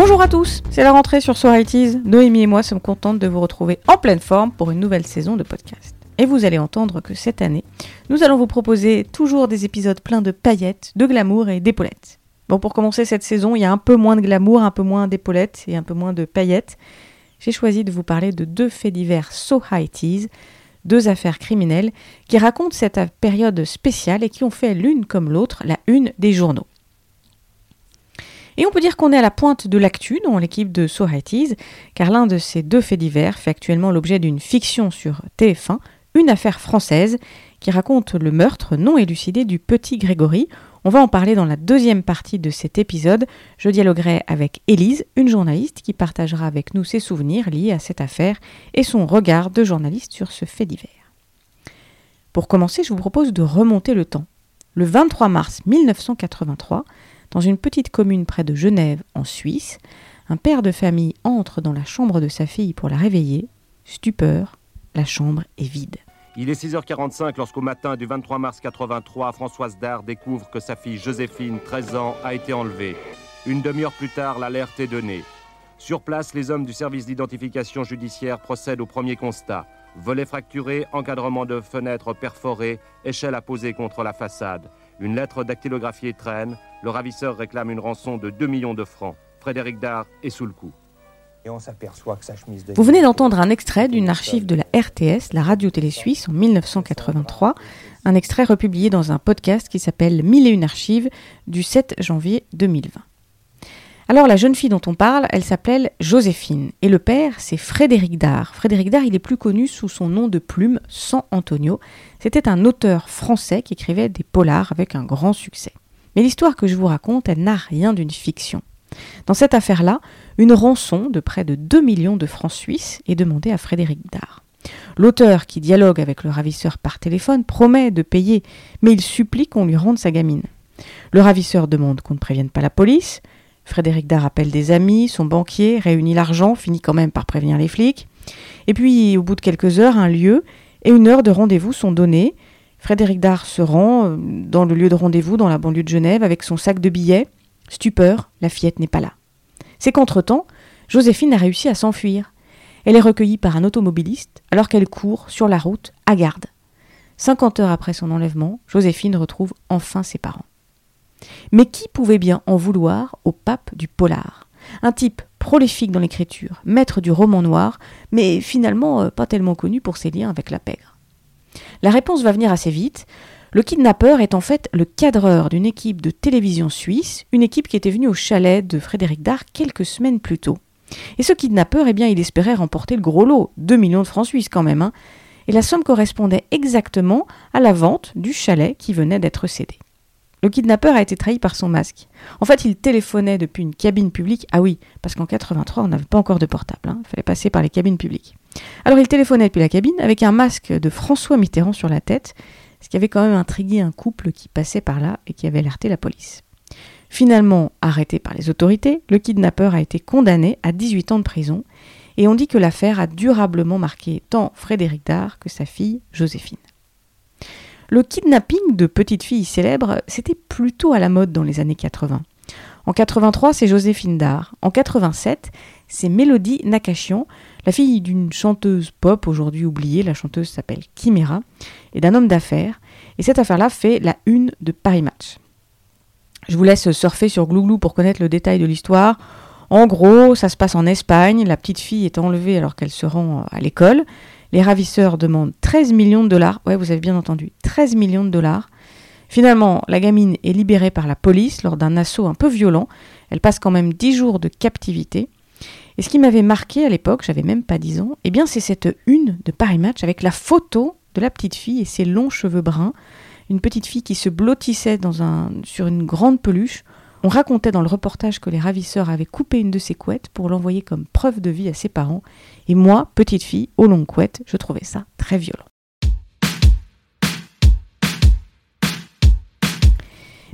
Bonjour à tous, c'est la rentrée sur So Noémie et moi sommes contentes de vous retrouver en pleine forme pour une nouvelle saison de podcast. Et vous allez entendre que cette année, nous allons vous proposer toujours des épisodes pleins de paillettes, de glamour et d'épaulettes. Bon, pour commencer cette saison, il y a un peu moins de glamour, un peu moins d'épaulettes et un peu moins de paillettes. J'ai choisi de vous parler de deux faits divers So deux affaires criminelles qui racontent cette période spéciale et qui ont fait l'une comme l'autre la une des journaux. Et on peut dire qu'on est à la pointe de l'actu dans l'équipe de So car l'un de ces deux faits divers fait actuellement l'objet d'une fiction sur TF1, une affaire française qui raconte le meurtre non élucidé du petit Grégory. On va en parler dans la deuxième partie de cet épisode. Je dialoguerai avec Élise, une journaliste qui partagera avec nous ses souvenirs liés à cette affaire et son regard de journaliste sur ce fait divers. Pour commencer, je vous propose de remonter le temps. Le 23 mars 1983, dans une petite commune près de Genève, en Suisse, un père de famille entre dans la chambre de sa fille pour la réveiller. Stupeur, la chambre est vide. Il est 6h45 lorsqu'au matin du 23 mars 83, Françoise Dard découvre que sa fille Joséphine, 13 ans, a été enlevée. Une demi-heure plus tard, l'alerte est donnée. Sur place, les hommes du service d'identification judiciaire procèdent au premier constat. Volet fracturé, encadrement de fenêtres perforées, échelle à poser contre la façade. Une lettre dactylographiée traîne. Le ravisseur réclame une rançon de 2 millions de francs. Frédéric Dard est sous le coup. Vous venez d'entendre un extrait d'une archive de la RTS, la radio-télé suisse, en 1983, un extrait republié dans un podcast qui s'appelle Mille et une archives du 7 janvier 2020. Alors la jeune fille dont on parle, elle s'appelle Joséphine et le père c'est Frédéric Dard. Frédéric Dard, il est plus connu sous son nom de plume, San Antonio. C'était un auteur français qui écrivait des polars avec un grand succès. Mais l'histoire que je vous raconte, elle n'a rien d'une fiction. Dans cette affaire-là, une rançon de près de 2 millions de francs suisses est demandée à Frédéric Dard. L'auteur, qui dialogue avec le ravisseur par téléphone, promet de payer, mais il supplie qu'on lui rende sa gamine. Le ravisseur demande qu'on ne prévienne pas la police, Frédéric Dard appelle des amis, son banquier, réunit l'argent, finit quand même par prévenir les flics. Et puis, au bout de quelques heures, un lieu et une heure de rendez-vous sont donnés. Frédéric Dard se rend euh, dans le lieu de rendez-vous dans la banlieue de Genève avec son sac de billets. Stupeur, la fillette n'est pas là. C'est qu'entre-temps, Joséphine a réussi à s'enfuir. Elle est recueillie par un automobiliste alors qu'elle court sur la route à garde. 50 heures après son enlèvement, Joséphine retrouve enfin ses parents. Mais qui pouvait bien en vouloir au pape du polar? Un type prolifique dans l'écriture, maître du roman noir, mais finalement euh, pas tellement connu pour ses liens avec la pègre. La réponse va venir assez vite. Le kidnappeur est en fait le cadreur d'une équipe de télévision suisse, une équipe qui était venue au chalet de Frédéric Dard quelques semaines plus tôt. Et ce kidnappeur, eh bien, il espérait remporter le gros lot, 2 millions de francs suisses quand même, hein. et la somme correspondait exactement à la vente du chalet qui venait d'être cédé. Le kidnappeur a été trahi par son masque. En fait, il téléphonait depuis une cabine publique. Ah oui, parce qu'en 83, on n'avait pas encore de portable. Hein. Il fallait passer par les cabines publiques. Alors, il téléphonait depuis la cabine avec un masque de François Mitterrand sur la tête, ce qui avait quand même intrigué un couple qui passait par là et qui avait alerté la police. Finalement arrêté par les autorités, le kidnappeur a été condamné à 18 ans de prison et on dit que l'affaire a durablement marqué tant Frédéric Dard que sa fille Joséphine. Le kidnapping de petites filles célèbres, c'était plutôt à la mode dans les années 80. En 83, c'est Joséphine Dard. En 87, c'est Mélodie Nakachian, la fille d'une chanteuse pop aujourd'hui oubliée. La chanteuse s'appelle Kimera et d'un homme d'affaires. Et cette affaire-là fait la une de Paris Match. Je vous laisse surfer sur Glouglou pour connaître le détail de l'histoire. En gros, ça se passe en Espagne. La petite fille est enlevée alors qu'elle se rend à l'école. Les ravisseurs demandent 13 millions de dollars. Ouais, vous avez bien entendu, 13 millions de dollars. Finalement, la gamine est libérée par la police lors d'un assaut un peu violent. Elle passe quand même 10 jours de captivité. Et ce qui m'avait marqué à l'époque, j'avais même pas 10 ans, eh bien c'est cette une de Paris Match avec la photo de la petite fille et ses longs cheveux bruns. Une petite fille qui se blottissait sur une grande peluche. On racontait dans le reportage que les ravisseurs avaient coupé une de ses couettes pour l'envoyer comme preuve de vie à ses parents. Et moi, petite fille, aux longues couettes, je trouvais ça très violent.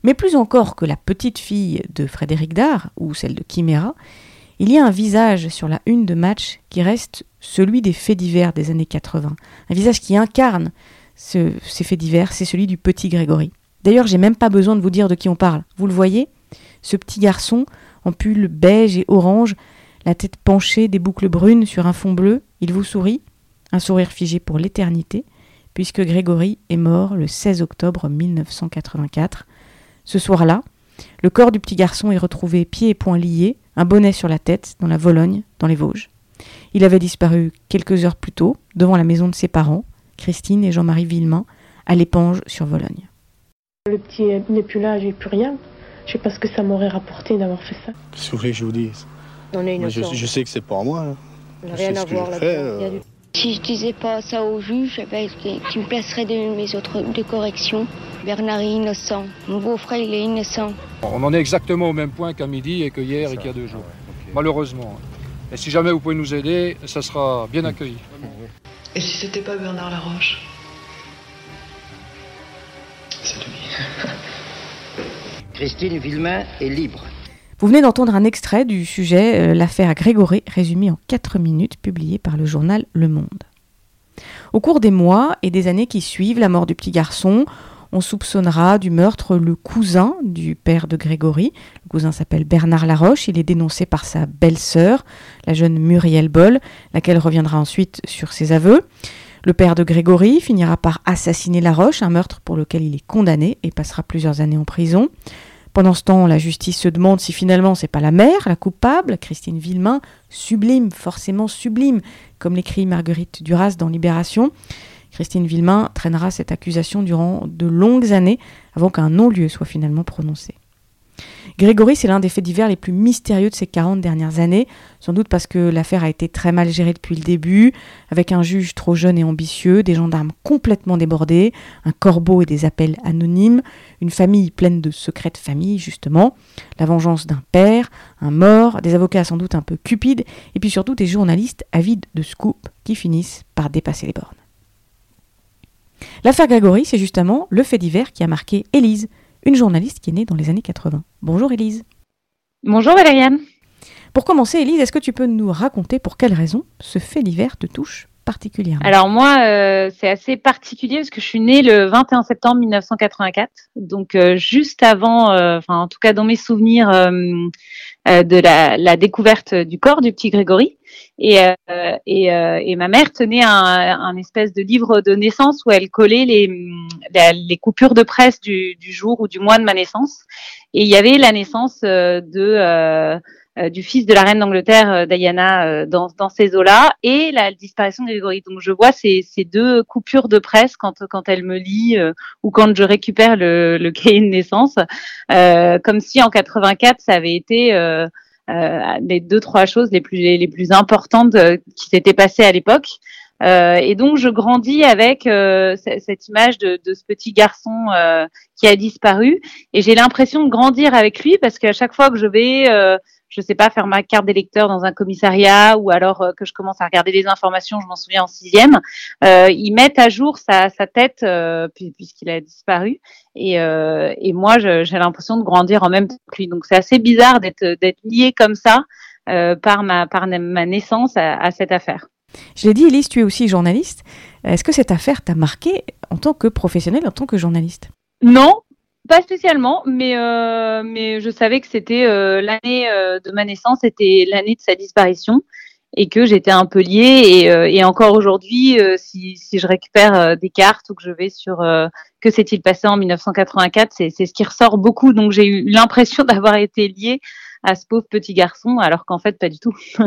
Mais plus encore que la petite fille de Frédéric Dard ou celle de Chimera, il y a un visage sur la une de match qui reste celui des faits divers des années 80. Un visage qui incarne ces faits divers, c'est celui du petit Grégory. D'ailleurs, j'ai même pas besoin de vous dire de qui on parle. Vous le voyez? Ce petit garçon, en pull beige et orange, la tête penchée, des boucles brunes sur un fond bleu, il vous sourit, un sourire figé pour l'éternité, puisque Grégory est mort le 16 octobre 1984. Ce soir-là, le corps du petit garçon est retrouvé pieds et poings liés, un bonnet sur la tête, dans la Vologne, dans les Vosges. Il avait disparu quelques heures plus tôt, devant la maison de ses parents, Christine et Jean-Marie Villemain, à l'épange sur Vologne. Le petit n'est plus là, j'ai plus rien. Je sais pas ce que ça m'aurait rapporté d'avoir fait ça. Qu'est-ce que vous voulez que je vous dise On est je, innocent. je sais que c'est pas moi. hein. On n'a Je rien sais à voir a euh, du- Si je disais pas ça au juge, eh ben, qui me placerait de mes autres de correction. Bernard est innocent. Mon beau-frère, il est innocent. On en est exactement au même point qu'à midi et que hier et qu'il y a deux jours. Malheureusement. Et si jamais vous pouvez nous aider, ça sera bien accueilli. Et si c'était pas Bernard Laroche? Christine Villemain est libre. Vous venez d'entendre un extrait du sujet euh, L'affaire Grégory, résumé en 4 minutes, publié par le journal Le Monde. Au cours des mois et des années qui suivent la mort du petit garçon, on soupçonnera du meurtre le cousin du père de Grégory. Le cousin s'appelle Bernard Laroche. Il est dénoncé par sa belle-sœur, la jeune Muriel Boll, laquelle reviendra ensuite sur ses aveux. Le père de Grégory finira par assassiner Laroche, un meurtre pour lequel il est condamné et passera plusieurs années en prison. Pendant ce temps, la justice se demande si finalement c'est pas la mère, la coupable, Christine Villemain, sublime, forcément sublime, comme l'écrit Marguerite Duras dans Libération. Christine Villemain traînera cette accusation durant de longues années avant qu'un non-lieu soit finalement prononcé. Grégory, c'est l'un des faits divers les plus mystérieux de ces 40 dernières années, sans doute parce que l'affaire a été très mal gérée depuis le début, avec un juge trop jeune et ambitieux, des gendarmes complètement débordés, un corbeau et des appels anonymes, une famille pleine de secrets de famille, justement, la vengeance d'un père, un mort, des avocats sans doute un peu cupides, et puis surtout des journalistes avides de scoop qui finissent par dépasser les bornes. L'affaire Grégory, c'est justement le fait divers qui a marqué Élise, une journaliste qui est née dans les années 80. Bonjour Élise. Bonjour Valériane. Pour commencer, Élise, est-ce que tu peux nous raconter pour quelles raisons ce fait divers te touche particulièrement? Alors moi, euh, c'est assez particulier parce que je suis née le 21 septembre 1984, donc euh, juste avant, euh, enfin en tout cas dans mes souvenirs de la, la découverte du corps du petit Grégory. Et, euh, et, euh, et ma mère tenait un, un espèce de livre de naissance où elle collait les, les coupures de presse du, du jour ou du mois de ma naissance. Et il y avait la naissance euh, de euh, euh, du fils de la reine d'Angleterre, euh, Diana, dans, dans ces eaux-là, et la disparition de Grégory. Donc je vois ces, ces deux coupures de presse quand, quand elle me lit ou quand je récupère le, le cahier de naissance, comme si en 84 ça avait été les deux trois choses les plus les plus importantes euh, qui s'étaient passées à l'époque. Euh, et donc je grandis avec euh, cette image de, de ce petit garçon euh, qui a disparu, et j'ai l'impression de grandir avec lui parce qu'à chaque fois que je vais euh, je sais pas, faire ma carte d'électeur dans un commissariat ou alors euh, que je commence à regarder les informations, je m'en souviens en sixième, euh, ils mettent à jour sa, sa tête euh, puis- puisqu'il a disparu. Et, euh, et moi, j'ai l'impression de grandir en même temps que lui. Donc c'est assez bizarre d'être d'être lié comme ça par ma par na- ma naissance à, à cette affaire. Je l'ai dit, Élise, tu es aussi journaliste. Est-ce que cette affaire t'a marqué en tant que professionnelle, en tant que journaliste? Non, pas spécialement, mais euh, mais je savais que c'était euh, l'année euh, de ma naissance, c'était l'année de sa disparition et que j'étais un peu liée et, euh, encore aujourd'hui, euh, si, je récupère euh, des cartes ou que je vais sur que s'est-il passé en 1984, c'est ce qui ressort beaucoup. Donc j'ai eu l'impression d'avoir été liée à ce pauvre petit garçon, alors qu'en fait pas du tout.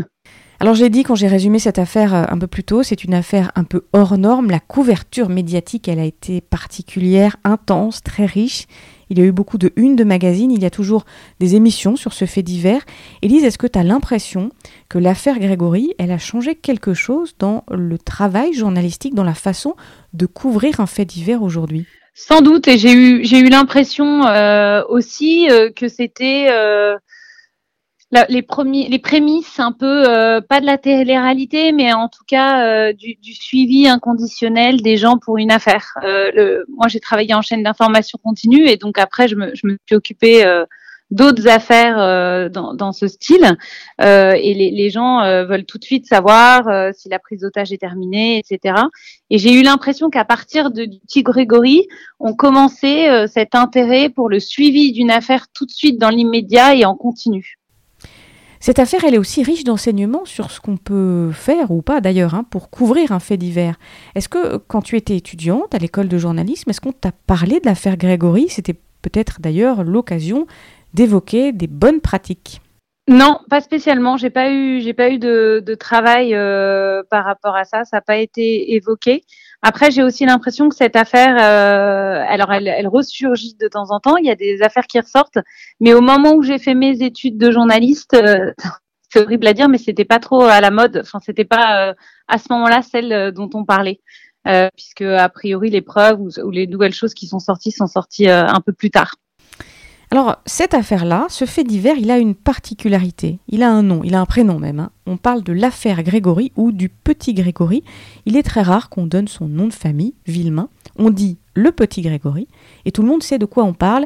Alors j'ai dit quand j'ai résumé cette affaire un peu plus tôt, c'est une affaire un peu hors norme. La couverture médiatique, elle a été particulière, intense, très riche. Il y a eu beaucoup de unes de magazines, il y a toujours des émissions sur ce fait divers. Élise, est-ce que tu as l'impression que l'affaire Grégory, elle a changé quelque chose dans le travail journalistique, dans la façon de couvrir un fait divers aujourd'hui? Sans doute, et j'ai eu j'ai eu l'impression euh, aussi euh, que c'était euh, les premiers les prémices un peu euh, pas de la télé-réalité, mais en tout cas euh, du, du suivi inconditionnel des gens pour une affaire. Euh, le, moi, j'ai travaillé en chaîne d'information continue et donc après, je me, je me suis occupée euh, d'autres affaires euh, dans, dans, ce style, euh, et les, les gens euh, veulent tout de suite savoir euh, si la prise d'otage est terminée, etc. Et j'ai eu l'impression qu'à partir de, du petit Grégory, on commençait cet intérêt pour le suivi d'une affaire tout de suite dans l'immédiat et en continu. Cette affaire, elle est aussi riche d'enseignements sur ce qu'on peut faire ou pas d'ailleurs hein, pour couvrir un fait divers. Est-ce que quand tu étais étudiante à l'école de journalisme, est-ce qu'on t'a parlé de l'affaire Grégory? C'était peut-être d'ailleurs l'occasion d'évoquer des bonnes pratiques. Non, pas spécialement. J'ai pas pas eu de, de travail euh, par rapport à ça. Ça n'a pas été évoqué. Après, j'ai aussi l'impression que cette affaire, euh, alors elle, elle, ressurgit de temps en temps. Il y a des affaires qui ressortent, mais au moment où j'ai fait mes études de journaliste, euh, c'est horrible à dire, mais c'était pas trop à la mode. Enfin, c'était pas euh, à ce moment-là celle euh, dont on parlait, puisque a priori les preuves ou, ou, les nouvelles choses qui sont sorties sont sorties un peu plus tard. Alors, cette affaire-là, ce fait divers, il a une particularité. Il a un nom, il a un prénom même. Hein. On parle de l'affaire Grégory ou du petit Grégory. Il est très rare qu'on donne son nom de famille, Villemain. On dit le petit Grégory, et tout le monde sait de quoi on parle.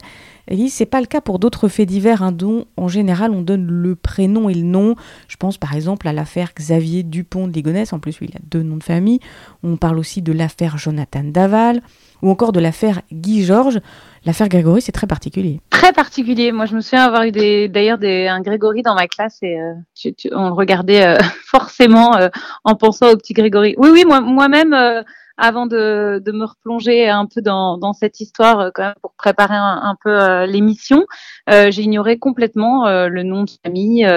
Et c'est pas le cas pour d'autres faits divers, hein, dont en général on donne le prénom et le nom. Je pense par exemple à l'affaire Xavier Dupont de Ligonnès, en plus il a deux noms de famille. On parle aussi de l'affaire Jonathan Daval, ou encore de l'affaire Guy Georges. L'affaire Grégory, c'est très particulier. Très particulier. Moi, je me souviens avoir eu d'ailleurs un Grégory dans ma classe et euh, tu, on le regardait euh, forcément euh, en pensant au petit Grégory. Oui, oui, moi-même, moi avant de, me replonger un peu dans, cette histoire même pour préparer un, peu l'émission, j'ai ignoré complètement le nom de famille,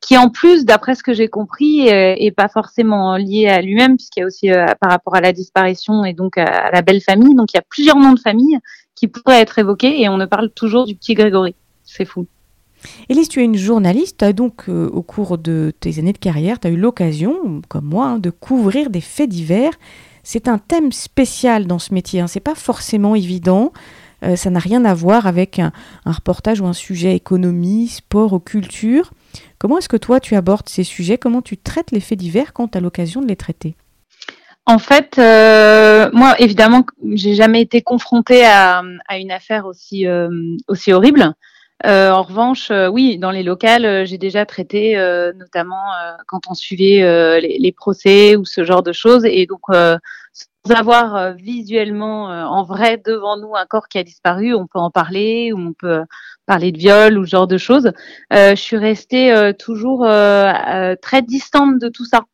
qui en plus, d'après ce que j'ai compris, est, pas forcément lié à lui-même, puisqu'il y a aussi par rapport à la disparition et donc à, la belle famille. Donc il y a plusieurs noms de famille qui pourrait être évoqué et on ne parle toujours du petit Grégory. C'est fou. Élise, tu es une journaliste, donc euh, au cours de tes années de carrière, tu as eu l'occasion, comme moi, hein, de couvrir des faits divers. C'est un thème spécial dans ce métier, hein. c'est pas forcément évident. Euh, ça n'a rien à voir avec un, reportage ou un sujet économie, sport ou culture. Comment est-ce que toi tu abordes ces sujets? Comment tu traites les faits divers quand tu as l'occasion de les traiter? En fait, euh, moi, évidemment, j'ai jamais été confrontée à, une affaire aussi euh, aussi horrible. Euh, en revanche, euh, oui, dans les locales, euh, j'ai déjà traité, notamment quand on suivait les, les, procès ou ce genre de choses, et donc sans avoir visuellement en vrai devant nous un corps qui a disparu, on peut en parler, ou on peut parler de viol ou ce genre de choses. je suis restée toujours très distante de tout ça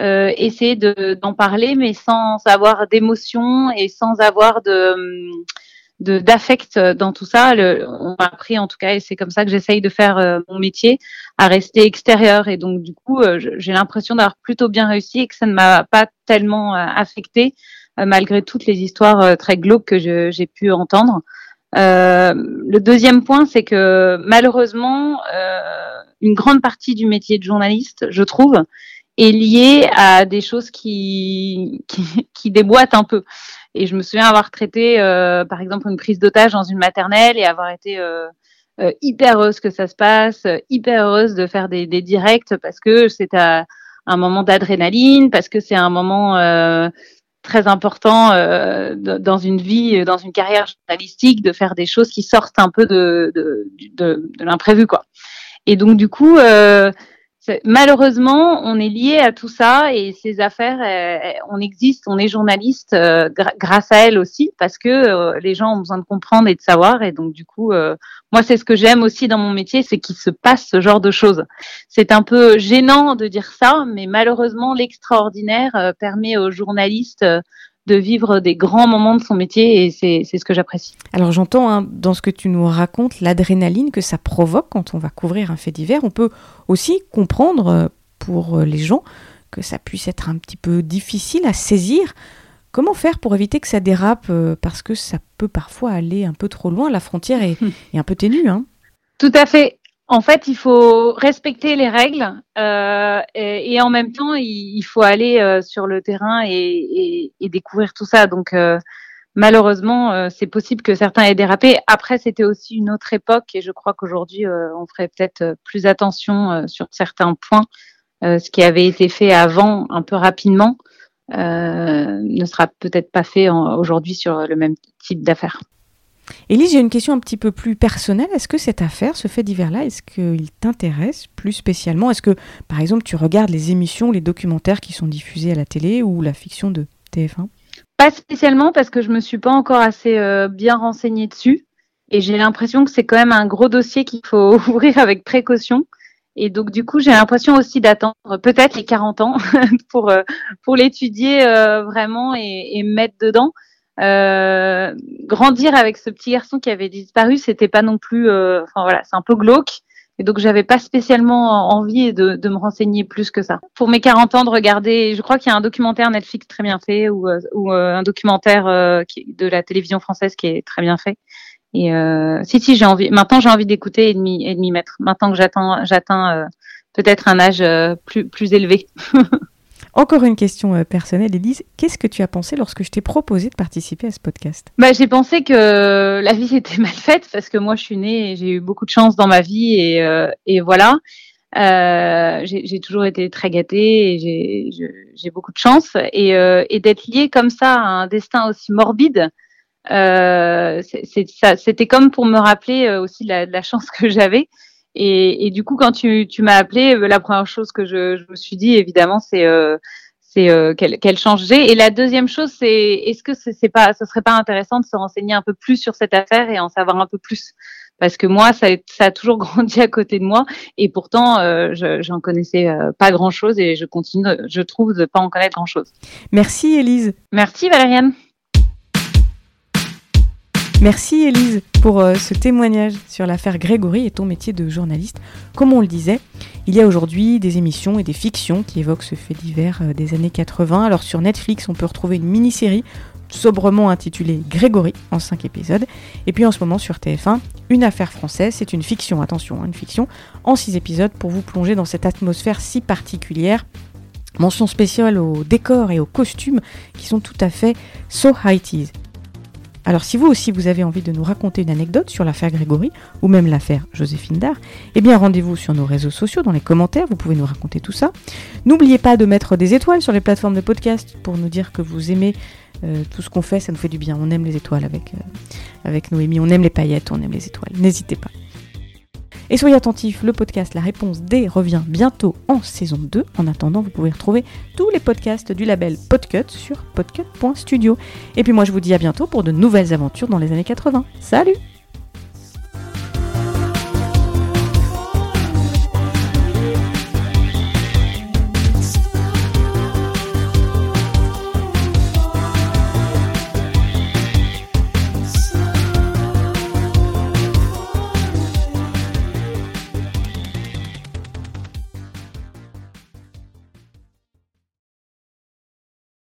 euh, essayer d'en parler, mais sans avoir d'émotion et sans avoir de d'affect dans tout ça. On m'a appris en tout cas, et c'est comme ça que j'essaye de faire euh, mon métier, à rester extérieur. Et donc du coup, euh, j'ai l'impression d'avoir plutôt bien réussi et que ça ne m'a pas tellement euh, affecté malgré toutes les histoires très glauques que j'ai pu entendre. le deuxième point, c'est que malheureusement, une grande partie du métier de journaliste, je trouve, est lié à des choses qui, qui, qui, déboîtent un peu. Et je me souviens avoir traité, euh, par exemple, une prise d'otage dans une maternelle et avoir été euh, euh, hyper heureuse que ça se passe, hyper heureuse de faire des, des directs parce que c'est un moment d'adrénaline, parce que c'est un moment euh, très important euh, dans une vie, dans une carrière journalistique, de faire des choses qui sortent un peu de, de, de, de l'imprévu, quoi. Et donc, du coup, euh, malheureusement, on est lié à tout ça et ces affaires, on existe, on est journaliste euh, grâce à elles aussi parce que euh, les gens ont besoin de comprendre et de savoir et donc du coup, euh, moi c'est ce que j'aime aussi dans mon métier, c'est qu'il se passe ce genre de choses. C'est un peu gênant de dire ça, mais malheureusement l'extraordinaire permet aux journalistes de vivre des grands moments de son métier et c'est ce que j'apprécie. Alors j'entends hein, dans ce que tu nous racontes l'adrénaline que ça provoque quand on va couvrir un fait divers. On peut aussi comprendre euh, pour euh, les gens que ça puisse être un petit peu difficile à saisir. Comment faire pour éviter que ça dérape euh, Parce que ça peut parfois aller un peu trop loin, la frontière est, est un peu ténue. Hein? Tout à fait. En fait, il faut respecter les règles euh, et, en même temps, il, faut aller euh, sur le terrain et, et, découvrir tout ça. Donc, euh, malheureusement, c'est possible que certains aient dérapé. Après, c'était aussi une autre époque et je crois qu'aujourd'hui, on ferait peut-être plus attention sur certains points. ce qui avait été fait avant, un peu rapidement, ne sera peut-être pas fait aujourd'hui sur le même type d'affaires. Élise, j'ai une question un petit peu plus personnelle. Est-ce que cette affaire, ce fait divers-là, est-ce qu'il t'intéresse plus spécialement? Est-ce que, par exemple, tu regardes les émissions, les documentaires qui sont diffusés à la télé ou la fiction de TF1 Pas spécialement parce que je me suis pas encore assez euh, bien renseignée dessus. Et j'ai l'impression que c'est quand même un gros dossier qu'il faut ouvrir avec précaution. Et donc, du coup, j'ai l'impression aussi d'attendre peut-être les 40 ans pour, euh, pour l'étudier euh, vraiment et, et me mettre dedans. Euh, grandir avec ce petit garçon qui avait disparu, c'était pas non plus, euh, enfin voilà, c'est un peu glauque. Et donc j'avais pas spécialement envie de, de, me renseigner plus que ça. Pour mes 40 ans, de regarder, je crois qu'il y a un documentaire Netflix très bien fait ou, euh, ou un documentaire de la télévision française qui est très bien fait. Et si si j'ai envie, maintenant j'ai envie d'écouter et de m'y mettre. Maintenant que j'atteins j'atteins peut-être un âge plus plus élevé. Encore une question euh, personnelle, Elise. Qu'est-ce que tu as pensé lorsque je t'ai proposé de participer à ce podcast? Bah, J'ai pensé que la vie était mal faite parce que moi je suis née et j'ai eu beaucoup de chance dans ma vie et, euh, voilà. Euh, j'ai toujours été très gâtée et j'ai beaucoup de chance. Et, d'être liée comme ça à un destin aussi morbide, c'était comme pour me rappeler aussi la, la chance que j'avais. Et, et, du coup, quand tu, tu m'as appelé, euh, la première chose que je, je me suis dit, évidemment, c'est euh, c'est euh, quel, quel Et la deuxième chose, c'est est-ce que c'est pas, ce serait pas intéressant de se renseigner un peu plus sur cette affaire et en savoir un peu plus? Parce que moi, ça, ça a toujours grandi à côté de moi et pourtant, euh, j'en connaissais euh, pas grand-chose et je continue, je trouve, de pas en connaître grand-chose. Merci, Élise. Merci, Valériane. Merci Elise pour euh, ce témoignage sur l'affaire Grégory et ton métier de journaliste. Comme on le disait, il y a aujourd'hui des émissions et des fictions qui évoquent ce fait divers euh, des années 80. Alors sur Netflix, on peut retrouver une mini-série sobrement intitulée Grégory en 5 épisodes. Et puis en ce moment sur TF1, une affaire française, c'est une fiction, attention, hein, une fiction en 6 épisodes pour vous plonger dans cette atmosphère si particulière Mention spéciale aux décors et aux costumes qui sont tout à fait so high alors si vous aussi vous avez envie de nous raconter une anecdote sur l'affaire Grégory ou même l'affaire Joséphine Dard, eh bien rendez-vous sur nos réseaux sociaux dans les commentaires, vous pouvez nous raconter tout ça. N'oubliez pas de mettre des étoiles sur les plateformes de podcast pour nous dire que vous aimez euh, tout ce qu'on fait, ça nous fait du bien. On aime les étoiles avec, euh, avec Noémie, on aime les paillettes, on aime les étoiles. N'hésitez pas. Et soyez attentifs, le podcast La Réponse D revient bientôt en saison 2. En attendant, vous pouvez retrouver tous les podcasts du label Podcut sur podcut.studio. Et puis moi, je vous dis à bientôt pour de nouvelles aventures dans les années 80. Salut